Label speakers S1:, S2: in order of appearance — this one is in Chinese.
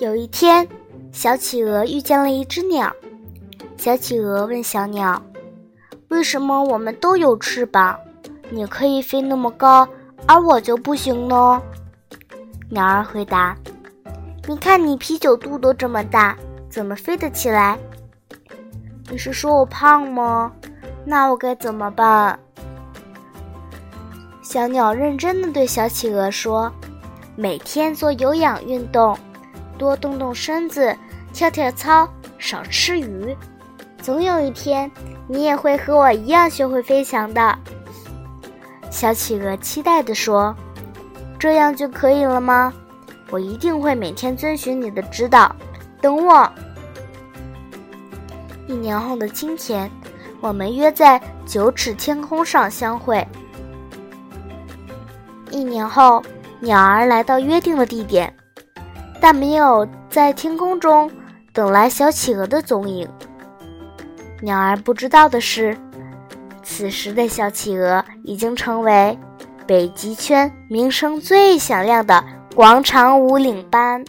S1: 有一天，小企鹅遇见了一只鸟。小企鹅问小鸟：“为什么我们都有翅膀，你可以飞那么高，而我就不行呢？”鸟儿回答：“你看你啤酒肚都这么大，怎么飞得起来？”你是说我胖吗？那我该怎么办？小鸟认真的对小企鹅说：“每天做有氧运动。”多动动身子，跳跳操，少吃鱼，总有一天你也会和我一样学会飞翔的。小企鹅期待地说：“这样就可以了吗？我一定会每天遵循你的指导。等我。”一年后的今天，我们约在九尺天空上相会。一年后，鸟儿来到约定的地点。但没有在天空中等来小企鹅的踪影。鸟儿不知道的是，此时的小企鹅已经成为北极圈名声最响亮的广场舞领班。